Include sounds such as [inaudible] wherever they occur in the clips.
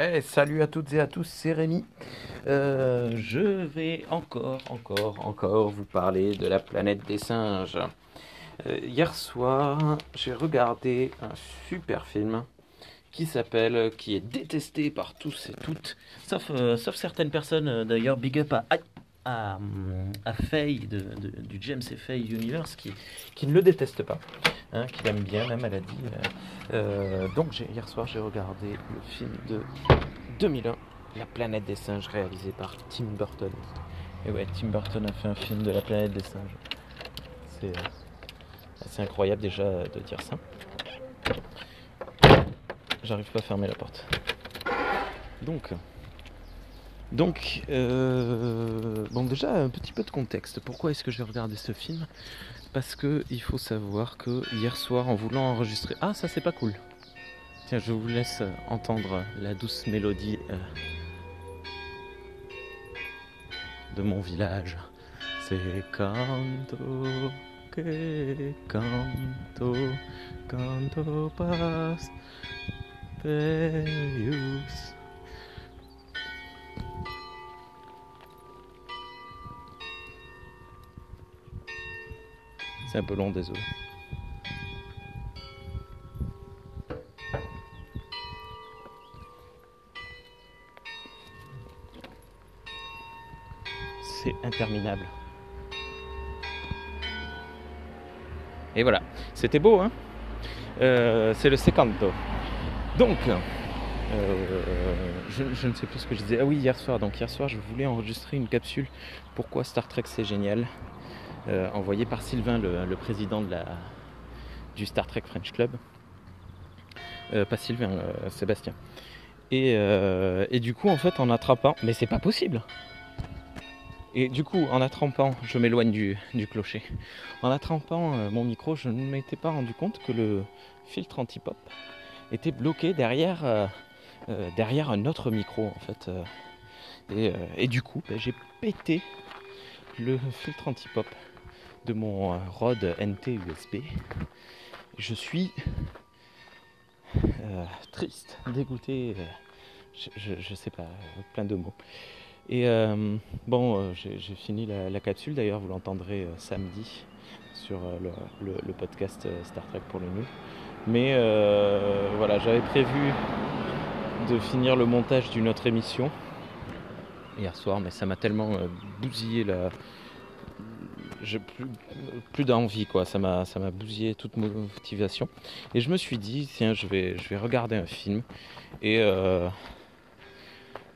Eh, salut à toutes et à tous, c'est Rémi. Euh, je vais encore, encore, encore vous parler de la planète des singes. Euh, hier soir, j'ai regardé un super film qui s'appelle, qui est détesté par tous et toutes, sauf, euh, sauf certaines personnes d'ailleurs, big up à, à, à de- du James et Faye Universe qui, ne le déteste pas, hein, qui l'aime bien, même elle dit. euh, euh, donc hier soir, j'ai regardé le film de 2001, La planète des singes, réalisé par Tim Burton. Et ouais, Tim Burton a fait un film de la planète des singes. C'est euh, incroyable déjà de dire ça. J'arrive pas à fermer la porte. Donc, donc, euh, bon déjà un petit peu de contexte. Pourquoi est-ce que j'ai regardé ce film? Parce que il faut savoir que hier soir, en voulant enregistrer, ah ça c'est pas cool. Tiens, je vous laisse entendre la douce mélodie euh, de mon village. C'est canto que canto, canto pas C'est un peu long, désolé. C'est interminable. Et voilà, c'était beau, hein Euh, C'est le secanto. Donc, euh, je, je ne sais plus ce que je disais. Ah oui, hier soir. Donc hier soir, je voulais enregistrer une capsule. Pourquoi Star Trek c'est génial? Euh, Envoyée par Sylvain, le, président de la, du Star Trek French Club. Euh, pas Sylvain, euh, Sébastien. Et, du coup, en fait, en attrapant, mais c'est pas possible. Et du coup, en attrapant, je m'éloigne du, clocher. En attrapant mon micro, je ne m'étais pas rendu compte que le filtre anti-pop était bloqué derrière, derrière un autre micro en fait. et, et du coup, ben, j'ai pété le filtre anti-pop de mon euh, Rode NT USB. Je suis euh, triste, dégoûté, euh, je, sais pas, plein de mots. Et bon, j'ai fini la, capsule, d'ailleurs vous l'entendrez samedi sur le, podcast Star Trek pour le nul. Mais voilà, j'avais prévu de finir le montage d'une autre émission hier soir, mais ça m'a tellement bousillé la. J'ai plus, plus d'envie quoi, ça m'a ça m'a bousillé toute motivation. Et je me suis dit, tiens, je vais, je vais regarder un film. Et, euh,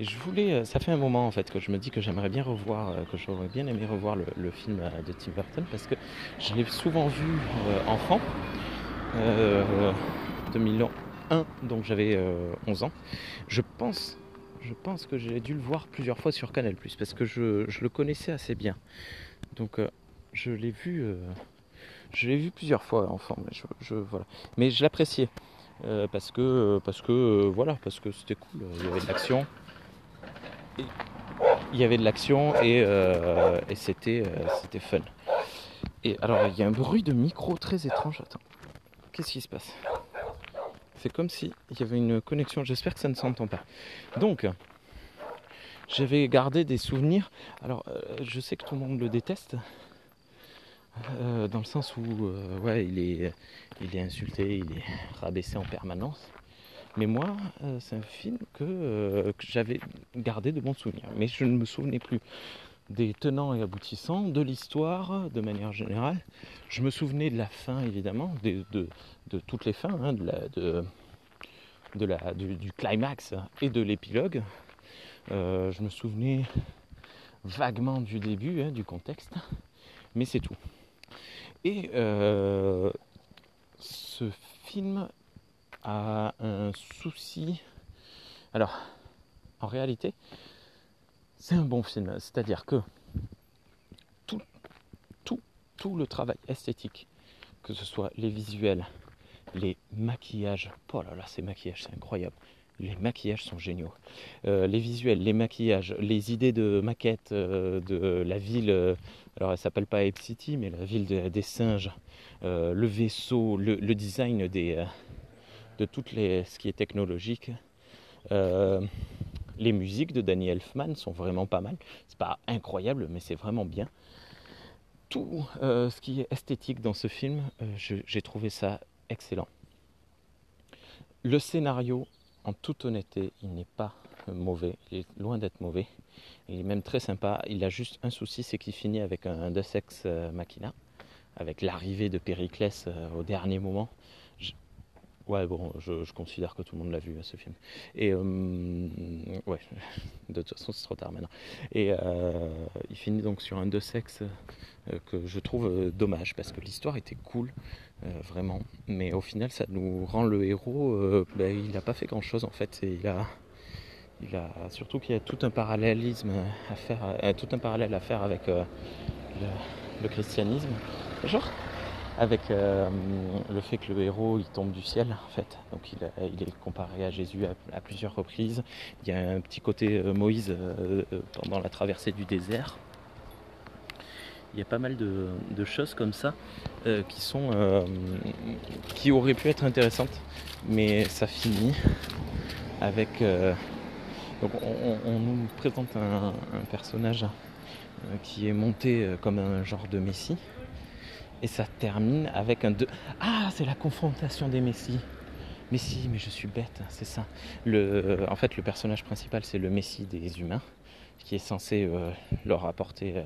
je voulais. euh, Ça fait un moment en fait que je me dis que j'aimerais bien revoir, euh, que j'aurais bien aimé revoir le, film de Tim Burton parce que je l'ai souvent vu enfant. Euh, 2001, donc j'avais euh, 11 ans. Je pense, je pense que j'ai dû le voir plusieurs fois sur Canal+, parce que je, je le connaissais assez bien. Donc je l'ai vu, euh, je l'ai vu plusieurs fois enfant, mais je, voilà. Mais je l'appréciais euh, parce que, parce que euh, voilà, parce que c'était cool. Il y avait de l'action. Il y avait de l'action et, et c'était, c'était fun. Et alors il y a un bruit de micro très étrange. Attends. Qu'est-ce qui se passe? C'est comme si il y avait une connexion. J'espère que ça ne s'entend pas. Donc, j'avais gardé des souvenirs. Alors, je sais que tout le monde le déteste. Euh, dans le sens où, euh, ouais, il est, il est insulté, il est rabaissé en permanence. Mais moi, euh, c'est un film que, j'avais gardé de bons souvenirs. Mais je ne me souvenais plus des tenants et aboutissants, de l'histoire de manière générale. Je me souvenais de la fin, évidemment, de, toutes les fins, hein, de du, climax et de l'épilogue. Je me souvenais vaguement du début, hein, du contexte, mais c'est tout. Et euh, ce film a un souci. Alors, en réalité, c'est un bon film. C'est-à-dire que tout, tout, tout le travail esthétique, que ce soit les visuels, les maquillages, oh là là, ces maquillages, c'est incroyable. Les maquillages sont géniaux. Euh, les visuels, les maquillages, les idées de maquettes euh, de la ville, euh, alors elle s'appelle pas Ape City, mais la ville de- des singes, le vaisseau, le, design des, de les, ce qui est technologique, les musiques de Danny Elfman sont vraiment pas mal. C'est pas incroyable, mais c'est vraiment bien. Tout ce qui est esthétique dans ce film, j'ai trouvé ça excellent. Le scénario, en toute honnêteté, il n'est pas mauvais, il est loin d'être mauvais. Il est même très sympa. Il a juste un souci, c'est qu'il finit avec un, Deus Ex euh, Machina, avec l'arrivée de Périclès euh, au dernier moment. Ouais, bon, je, considère que tout le monde l'a vu ce film. Et euh, ouais, [laughs] de toute façon, c'est trop tard maintenant. Et il finit donc sur un Deus Ex que je trouve dommage parce que l'histoire était cool, vraiment. Mais au final, ça nous rend le héros. Ben, il n'a pas fait grand chose en fait. il a il a, surtout qu'il y a tout un parallélisme à faire, euh, tout un parallèle à faire avec euh, le, christianisme, genre avec euh, le fait que le héros il tombe du ciel en fait. Donc il, est comparé à Jésus à, plusieurs reprises. Il y a un petit côté Moïse pendant la traversée du désert. Il y a pas mal de, choses comme ça qui sont qui auraient pu être intéressantes, mais ça finit avec donc on, nous présente un, personnage euh, qui est monté euh, comme un genre de messie. Et ça termine avec un... deux. Ah, c'est la confrontation des messies. Messie, mais je suis bête, c'est ça. En fait, le personnage principal, c'est le messie des humains, qui est censé euh, leur apporter,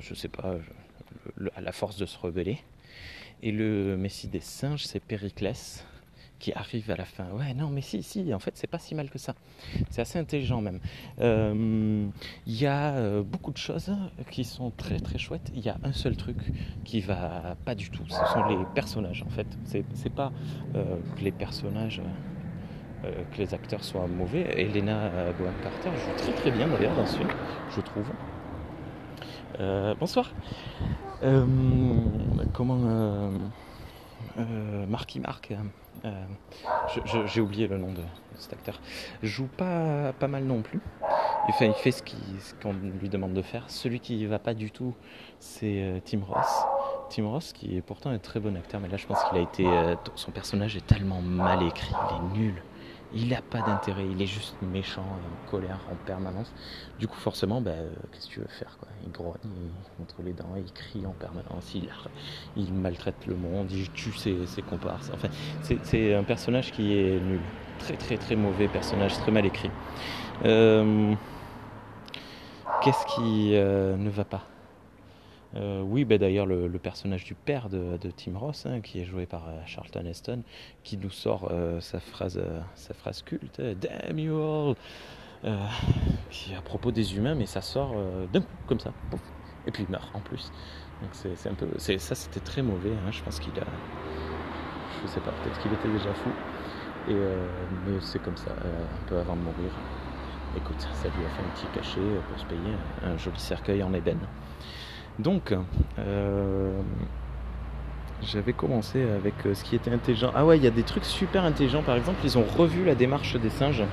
je sais pas, la force de se rebeller. Et le messie des singes, c'est Périclès, arrive à la fin. Ouais, non, mais si, si, en fait, c'est pas si mal que ça. C'est assez intelligent même. Euh, il y a euh, beaucoup de choses qui sont très très chouettes. Il y a un seul truc qui va pas du tout. Ce sont les personnages en fait. C'est pas euh, que les personnages. que les acteurs soient mauvais. Elena Bonham Carter joue très très bien d'ailleurs dans ce film, je trouve. bonsoir. comment Marky Mark euh, j'ai oublié le nom de, cet acteur. Joue pas, pas mal non plus. Il fait ce qu'on lui demande de faire. Celui qui va pas du tout, c'est euh, Tim Ross. Tim Ross, qui est pourtant un très bon acteur, mais là je pense qu'il a été. Euh, son personnage est tellement mal écrit, il est nul il n'a pas d'intérêt, il est juste méchant et en colère en permanence. Du coup, forcément, bah, euh, qu'est-ce que tu veux faire quoi? Il grogne, il montre les dents, il crie en permanence, il, maltraite le monde, il tue ses, ses comparses. Enfin, c'est un personnage qui est nul. Très, très, très mauvais personnage, très mal écrit. Euh, qu'est-ce qui euh, ne va pas? Euh, oui, ben d'ailleurs le, personnage du père de, Tim Ross, hein, qui est joué par euh, Charlton Heston, qui nous sort euh, sa, phrase, sa phrase culte, Damn you all [laughs] qui à propos des humains, mais ça sort d'un coup, comme ça, et puis il meurt en plus. Donc c'est un peu, ça c'était très mauvais. Hein, je pense qu'il a, je sais pas, peut-être qu'il était déjà fou. Et mais c'est comme ça, un peu avant de mourir. Écoute, ça lui a fait un petit cachet pour se payer un joli cercueil en ébène. Donc, euh, j'avais commencé avec euh, ce qui était intelligent. Ah ouais, il y a des trucs super intelligents. Par exemple, ils ont revu la démarche des singes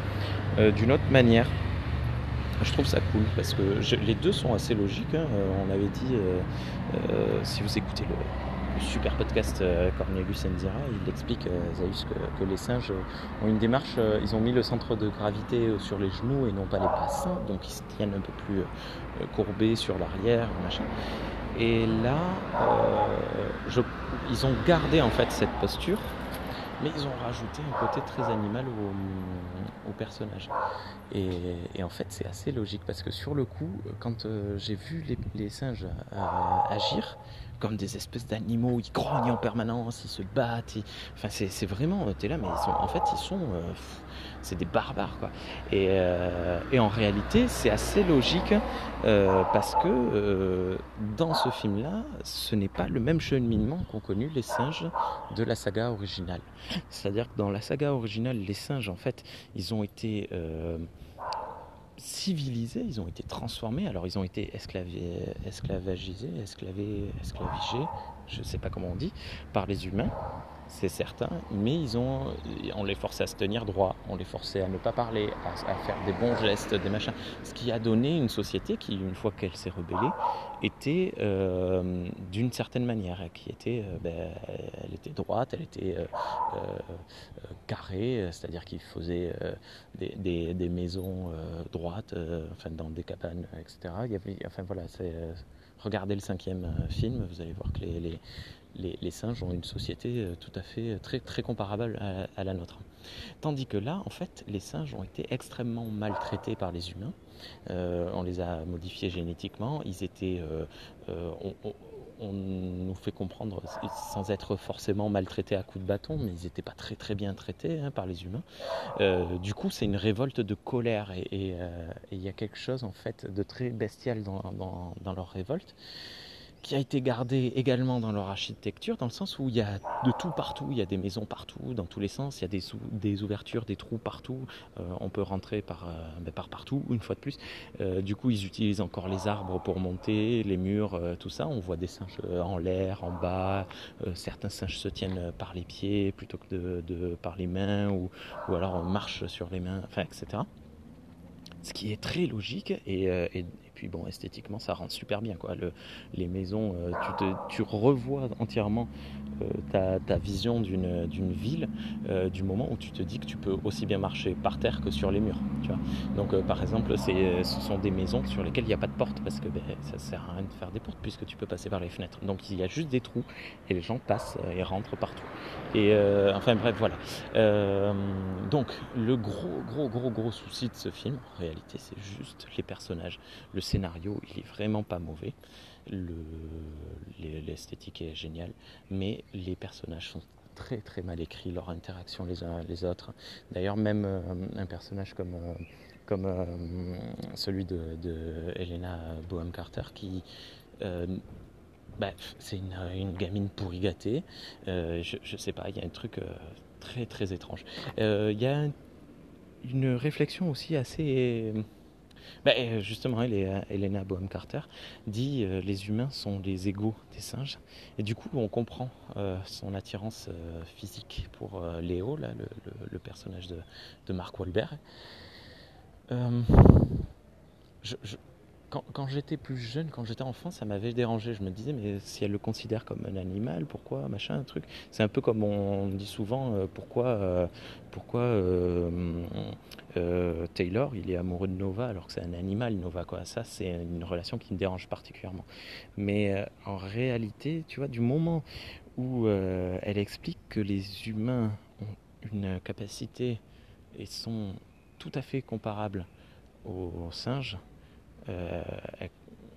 euh, d'une autre manière. Je trouve ça cool parce que les deux sont assez logiques. Hein. on avait dit, si vous écoutez le, super podcast euh, Cornelius Enzira, il explique, euh, Zaius, que, les singes ont une démarche, euh, ils ont mis le centre de gravité sur les genoux et non pas les bassins, donc ils se tiennent un peu plus courbés sur l'arrière, machin. Et là, ils ont gardé en fait cette posture, mais ils ont rajouté un côté très animal au, personnage. Et, en fait, c'est assez logique parce que sur le coup, quand j'ai vu les, singes agir, comme des espèces d'animaux, ils grognent en permanence, ils se battent. Enfin, c'est vraiment, t'es là, mais ils sont, en fait, ils sont, euh, c'est des barbares, quoi. Et, euh, et en réalité, c'est assez logique euh, parce que dans ce film-là, ce n'est pas le même cheminement qu'ont connu les singes de la saga originale. C'est-à-dire que dans la saga originale, les singes, en fait, ils ont été civilisés, ils ont été transformés. Alors ils ont été esclavagisés, esclavés, esclavigés, je ne sais pas comment on dit, par les humains. c'est certain, mais on les forçait à se tenir droit, on les forçait à ne pas parler, à, faire des bons gestes, des machins. Ce qui a donné une société qui, une fois qu'elle s'est rebellée, était euh, d'une certaine manière, qui était, euh, ben, elle était droite, elle était euh, carrée, c'est-à-dire qu'il faisait des, des, maisons droites, enfin dans des cabanes, etc. Enfin voilà, regardez le cinquième film, vous allez voir que les, les les, singes ont une société tout à fait très, très comparable à, la nôtre. Tandis que là, en fait, les singes ont été extrêmement maltraités par les humains. Euh, on les a modifiés génétiquement. Ils étaient, on, nous fait comprendre, sans être forcément maltraités à coups de bâton, mais ils n'étaient pas très bien traités hein, par les humains. du coup, c'est une révolte de colère et il y a quelque chose en fait de très bestial dans leur révolte qui a été gardé également dans leur architecture, dans le sens où il y a de tout partout, il y a des maisons partout, dans tous les sens, il y a des, ouvertures, des trous partout, euh, on peut rentrer par, euh, ben, par partout, une fois de plus. Euh, du coup, ils utilisent encore les arbres pour monter, les murs, tout ça. On voit des singes en l'air, en bas, certains singes se tiennent par les pieds plutôt que par les mains, ou, alors on marche sur les mains, enfin, etc. Ce qui est très logique et, bon, esthétiquement, ça rend super bien. Quoi. Le, les maisons, euh, tu, te, tu revois entièrement euh, ta, vision d'une ville euh, du moment où tu te dis que tu peux aussi bien marcher par terre que sur les murs. Tu vois. Donc par exemple, ce sont des maisons sur lesquelles il n'y a pas de porte parce que ben, ça sert à rien de faire des portes puisque tu peux passer par les fenêtres. Donc il y a juste des trous et les gens passent et rentrent partout. Et enfin bref, voilà. donc le gros, gros, gros, gros souci de ce film, en réalité, c'est juste les personnages. Le scénario, il est vraiment pas mauvais. L'esthétique est géniale, mais les personnages sont très très mal écrits, leur interaction les uns les autres. D'ailleurs, même euh, un personnage comme, euh, comme euh, celui de, Helena Boham Carter qui. Bah, c'est une, gamine pourri gâtée. je, je sais pas, il y a un truc très très étrange. Il y a une réflexion aussi assez bah, euh, justement, euh, Elena Boham Carter dit euh, les humains sont les égaux des singes. Et du coup, on comprend son attirance physique pour Léo, là, le, personnage de, Mark Wahlberg. je, quand, j'étais plus jeune, quand j'étais enfant, ça m'avait dérangé. Je me disais, mais si elle le considère comme un animal, pourquoi, machin, un truc? C'est un peu comme on dit souvent, euh, pourquoi, euh, pourquoi euh, Taylor, il est amoureux de Nova alors que c'est un animal, Nova. Ça, c'est une relation qui me dérange particulièrement. Mais en réalité, tu vois, du moment où elle explique que les humains ont une capacité et sont tout à fait comparables aux singes, euh,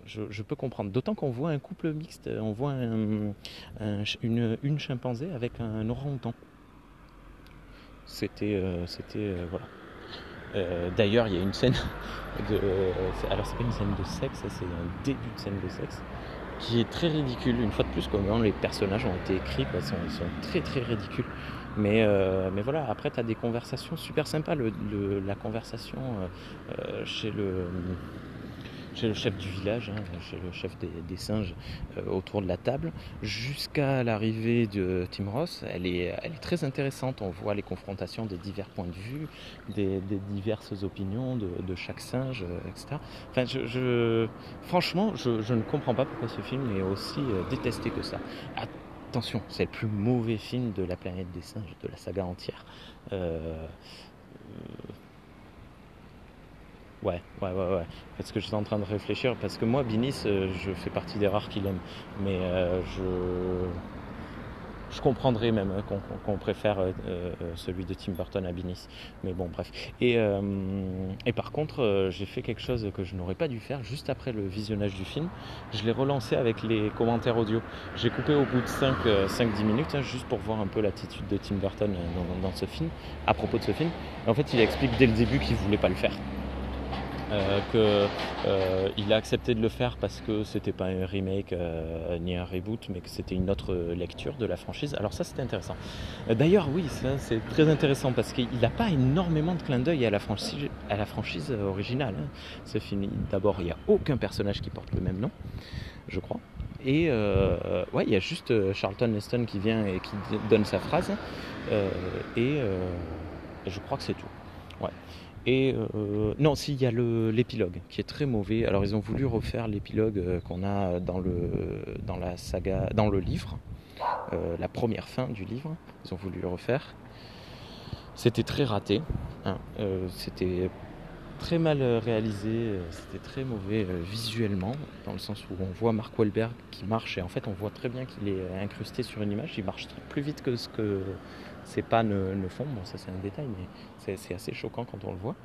je, peux comprendre. D'autant qu'on voit un couple mixte, on voit une, une, chimpanzé avec un orang-outan. C'était, euh, c'était euh, voilà. D'ailleurs, il y a une scène [laughs] de, alors c'est pas une scène de sexe, c'est un début de scène de sexe qui est très ridicule. Une fois de plus, comment les personnages ont été écrits, ils, sont, très très ridicules. Mais, voilà, après, tu as des conversations super sympas. La conversation chez le chez le chef du village, hein, chez le chef des, singes euh, autour de la table, jusqu'à l'arrivée de Tim Ross. Elle est, elle est très intéressante. On voit les confrontations des divers points de vue, des, diverses opinions de, chaque singe, euh, etc. Enfin, je, franchement, je, ne comprends pas pourquoi ce film est aussi euh, détesté que ça. Attention, c'est le plus mauvais film de la planète des singes, de la saga entière. Ouais, ouais, ouais, ouais. Parce que j'étais en train de réfléchir, parce que moi, Binis, euh, je fais partie des rares qui l'aiment. Mais euh, je. Je comprendrais même hein, qu'on préfère euh, celui de Tim Burton à Binis. Mais bon, bref. Et, et par contre, j'ai fait quelque chose que je n'aurais pas dû faire juste après le visionnage du film. Je l'ai relancé avec les commentaires audio. J'ai coupé au bout de 5-10 minutes, hein, juste pour voir un peu l'attitude de Tim Burton dans, dans, ce film, à propos de ce film. en fait, il explique dès le début qu'il ne voulait pas le faire. Euh, qu'il euh, a accepté de le faire parce que c'était pas un remake euh, ni un reboot, mais que c'était une autre lecture de la franchise. Alors ça, c'était intéressant. D'ailleurs, oui, c'est très intéressant parce qu'il n'a pas énormément de clin d'œil à la franchise, à la franchise originale. Hein. D'abord, il n'y a aucun personnage qui porte le même nom, je crois. et ouais, il y a juste Charlton Heston qui vient et qui donne sa phrase. et je crois que c'est tout. Ouais. Et non, s'il y a l'épilogue qui est très mauvais. Alors ils ont voulu refaire l'épilogue qu'on a dans le dans la saga, dans le livre, la première fin du livre. Ils ont voulu le refaire. C'était très raté. Hein. c'était très mal réalisé, c'était très mauvais visuellement, dans le sens où on voit Mark Wahlberg qui marche et en fait on voit très bien qu'il est incrusté sur une image, il marche plus vite que ce que ses pas ne, font, bon ça c'est un détail mais c'est assez choquant quand on le voit.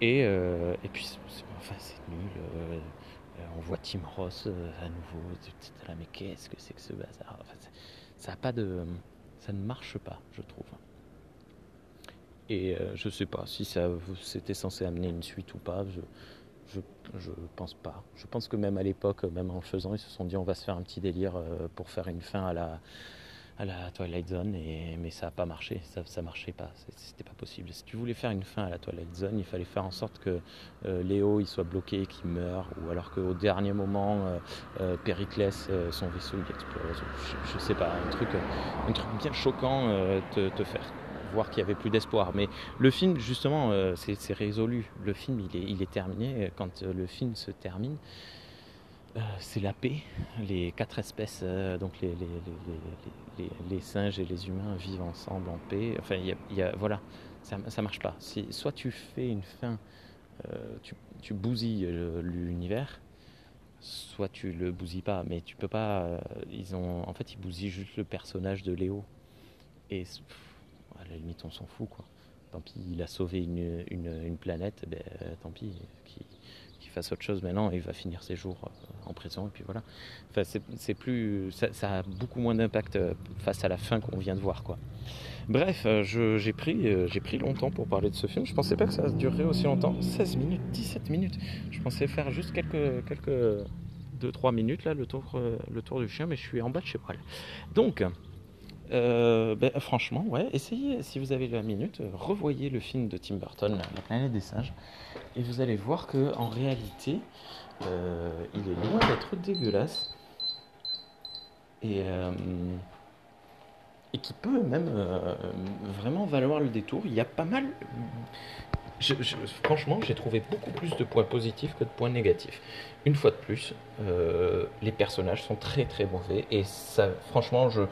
Et, et puis enfin, c'est nul, on voit Tim Ross à nouveau, mais qu'est-ce que c'est que ce bazar? Ça ne marche pas je trouve. Et euh, je sais pas si ça c'était censé amener une suite ou pas. Je, je, pense pas. Je pense que même à l'époque, même en le faisant, ils se sont dit on va se faire un petit délire euh, pour faire une fin à la, à la Twilight Zone, et, mais ça n'a pas marché, ça, ça marchait pas, c'était pas possible. Si tu voulais faire une fin à la Twilight Zone, il fallait faire en sorte que euh, Léo il soit bloqué, qu'il meure, ou alors qu'au dernier moment, Périclès, son vaisseau il explose, je, je, sais pas, un truc, un truc bien choquant te, te faire voir qu'il n'y avait plus d'espoir. Mais le film, justement, euh, c'est résolu. Le film, il est, il est terminé. Quand euh, le film se termine, euh, c'est la paix. Les quatre espèces, donc les, les, les, singes et les humains vivent ensemble en paix. Enfin, il y a, voilà, ça ne marche pas. Soit tu fais une fin, tu, tu bousilles l'univers, soit tu le bousilles pas, mais tu peux pas. ils ont, en fait, ils bousillent juste le personnage de Léo. Et à la limite, on s'en fout, quoi. Tant pis, il a sauvé une, une, planète, ben, tant pis, qu'il fasse autre chose maintenant, il va finir ses jours euh, en prison, et puis voilà. Enfin, c'est plus, ça, a beaucoup moins d'impact euh, face à la fin qu'on vient de voir, quoi. Bref, euh, j'ai pris, pris longtemps pour parler de ce film. Je pensais pas que ça durerait aussi longtemps. 16 minutes, 17 minutes. Je pensais faire juste quelques, quelques 2-3 minutes, là, le tour, le tour du chien, mais je suis en bas de chez moi. Donc, euh, ben, franchement, ouais, essayez, si vous avez la minute, euh, revoyez le film de Tim Burton, La planète des singes, et vous allez voir que en réalité, euh, il est loin d'être dégueulasse, et, et qui peut même vraiment valoir le détour. Il y a pas mal, franchement, j'ai trouvé beaucoup plus de points positifs que de points négatifs. Une fois de plus, euh, les personnages sont très très mauvais et franchement, je,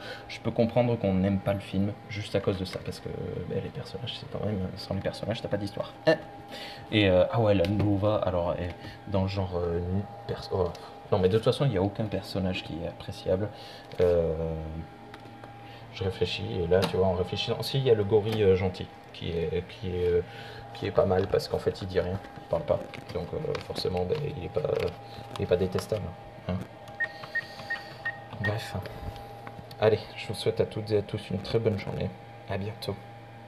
peux comprendre qu'on n'aime pas le film juste à cause de ça parce que ben, les personnages, c'est quand même sans les personnages, t'as pas d'histoire. Hein et euh, ah ouais, la Nova, alors dans le genre euh, oh, non, mais de toute façon, il n'y a aucun personnage qui est appréciable. je réfléchis et là, tu vois, en réfléchissant, si il y a le gorille gentil qui est qui est pas mal parce qu'en fait il dit rien, il parle pas. Donc euh, forcément ben, il est pas détestable. Hein. Bref. Allez, je vous souhaite à toutes et à tous une très bonne journée. À bientôt.